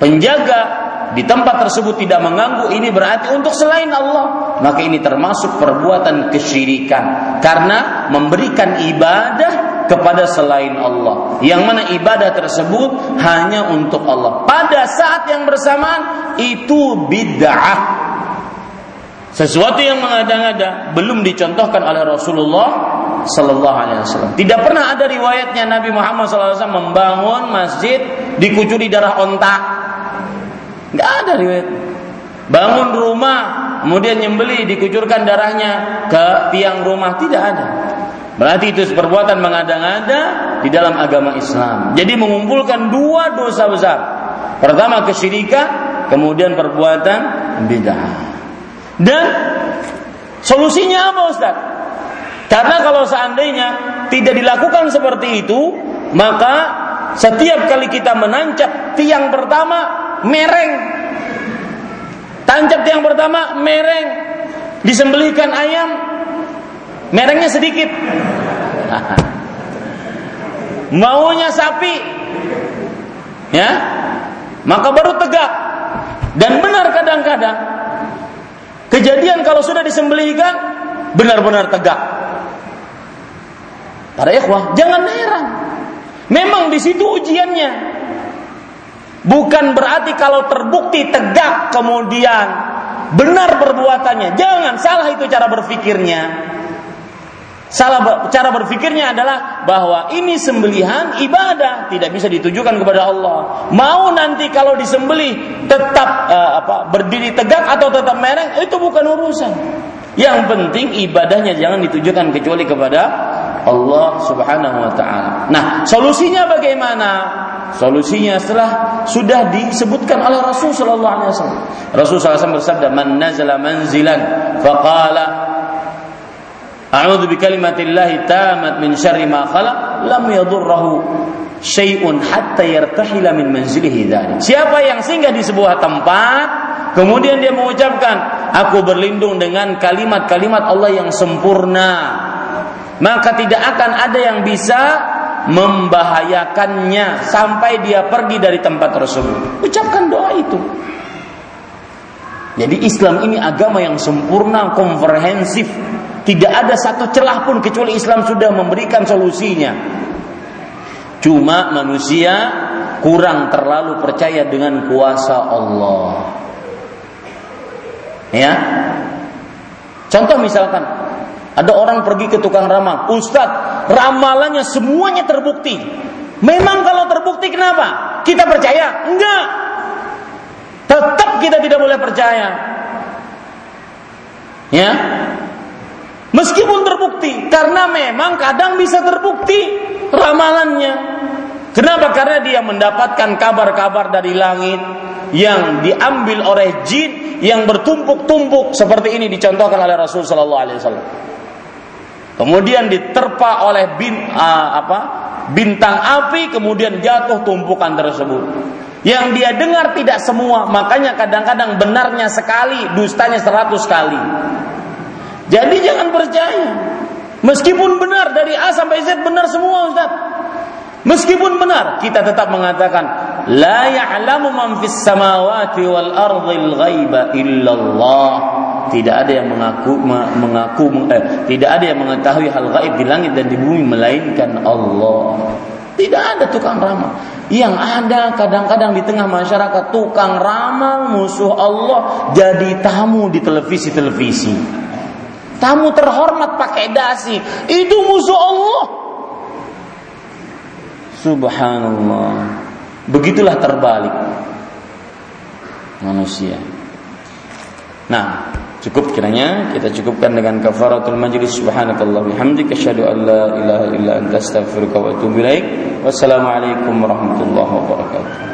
penjaga di tempat tersebut tidak mengganggu ini berarti untuk selain Allah. Maka ini termasuk perbuatan kesyirikan. Karena memberikan ibadah kepada selain Allah. Yang mana ibadah tersebut hanya untuk Allah. Pada saat yang bersamaan itu bid'ah. Sesuatu yang mengada-ngada belum dicontohkan oleh Rasulullah Sallallahu Alaihi Wasallam. Tidak pernah ada riwayatnya Nabi Muhammad SAW membangun masjid dikucuri darah onta. Nggak ada riwayat. Bangun rumah, kemudian nyembeli, dikucurkan darahnya ke tiang rumah, tidak ada. Berarti itu perbuatan mengada-ngada di dalam agama Islam. Jadi mengumpulkan dua dosa besar. Pertama kesyirikan, kemudian perbuatan bid'ah. Dan solusinya apa Ustaz? Karena kalau seandainya tidak dilakukan seperti itu, maka setiap kali kita menancap tiang pertama mereng. Tancap tiang pertama mereng. Disembelihkan ayam merengnya sedikit. *laughs* Maunya sapi. Ya. Maka baru tegak. Dan benar kadang-kadang Kejadian kalau sudah disembelihkan benar-benar tegak. Para ikhwah, jangan heran. Memang di situ ujiannya. Bukan berarti kalau terbukti tegak kemudian benar perbuatannya. Jangan salah itu cara berpikirnya. Salah cara berpikirnya adalah bahwa ini sembelihan ibadah, tidak bisa ditujukan kepada Allah. Mau nanti kalau disembelih tetap uh, apa berdiri tegak atau tetap mereng itu bukan urusan. Yang penting ibadahnya jangan ditujukan kecuali kepada Allah Subhanahu wa taala. Nah, solusinya bagaimana? Solusinya setelah sudah disebutkan oleh Rasul sallallahu alaihi wasallam. Rasul wasallam bersabda, "Man nazala manzilan faqala A'udzu bikalimatillahi tamat min syarri ma khalaq lam yadurruhu syai'un hatta yartahila min manzilihi dzalik. Siapa yang singgah di sebuah tempat kemudian dia mengucapkan aku berlindung dengan kalimat-kalimat Allah yang sempurna maka tidak akan ada yang bisa membahayakannya sampai dia pergi dari tempat tersebut. Ucapkan doa itu. Jadi Islam ini agama yang sempurna, komprehensif, tidak ada satu celah pun kecuali Islam sudah memberikan solusinya. Cuma manusia kurang terlalu percaya dengan kuasa Allah. Ya. Contoh misalkan ada orang pergi ke tukang ramal, Ustadz, ramalannya semuanya terbukti. Memang kalau terbukti kenapa? Kita percaya? Enggak. Tetap kita tidak boleh percaya. Ya, Meskipun terbukti, karena memang kadang bisa terbukti ramalannya. Kenapa? Karena dia mendapatkan kabar-kabar dari langit yang diambil oleh jin yang bertumpuk-tumpuk seperti ini dicontohkan oleh Rasul Sallallahu Alaihi Wasallam. Kemudian diterpa oleh bin, uh, apa, bintang api, kemudian jatuh tumpukan tersebut. Yang dia dengar tidak semua, makanya kadang-kadang benarnya sekali, dustanya seratus kali. Jadi jangan percaya. Meskipun benar dari A sampai Z benar semua Ustaz. Meskipun benar, kita tetap mengatakan la ya'lamu man fis samawati wal ardhil ghaiba illallah. Tidak ada yang mengaku mengaku eh, tidak ada yang mengetahui hal gaib di langit dan di bumi melainkan Allah. Tidak ada tukang ramal. Yang ada kadang-kadang di tengah masyarakat tukang ramal musuh Allah jadi tamu di televisi-televisi. Tamu terhormat pakai dasi. Itu musuh Allah. Subhanallah. Begitulah terbalik manusia. Nah, cukup kiranya kita cukupkan dengan kafaratul majlis subhanakallah bihamdika asyhadu an la ilaha illa anta astaghfiruka wa atubu ilaik. Wassalamualaikum warahmatullahi wabarakatuh.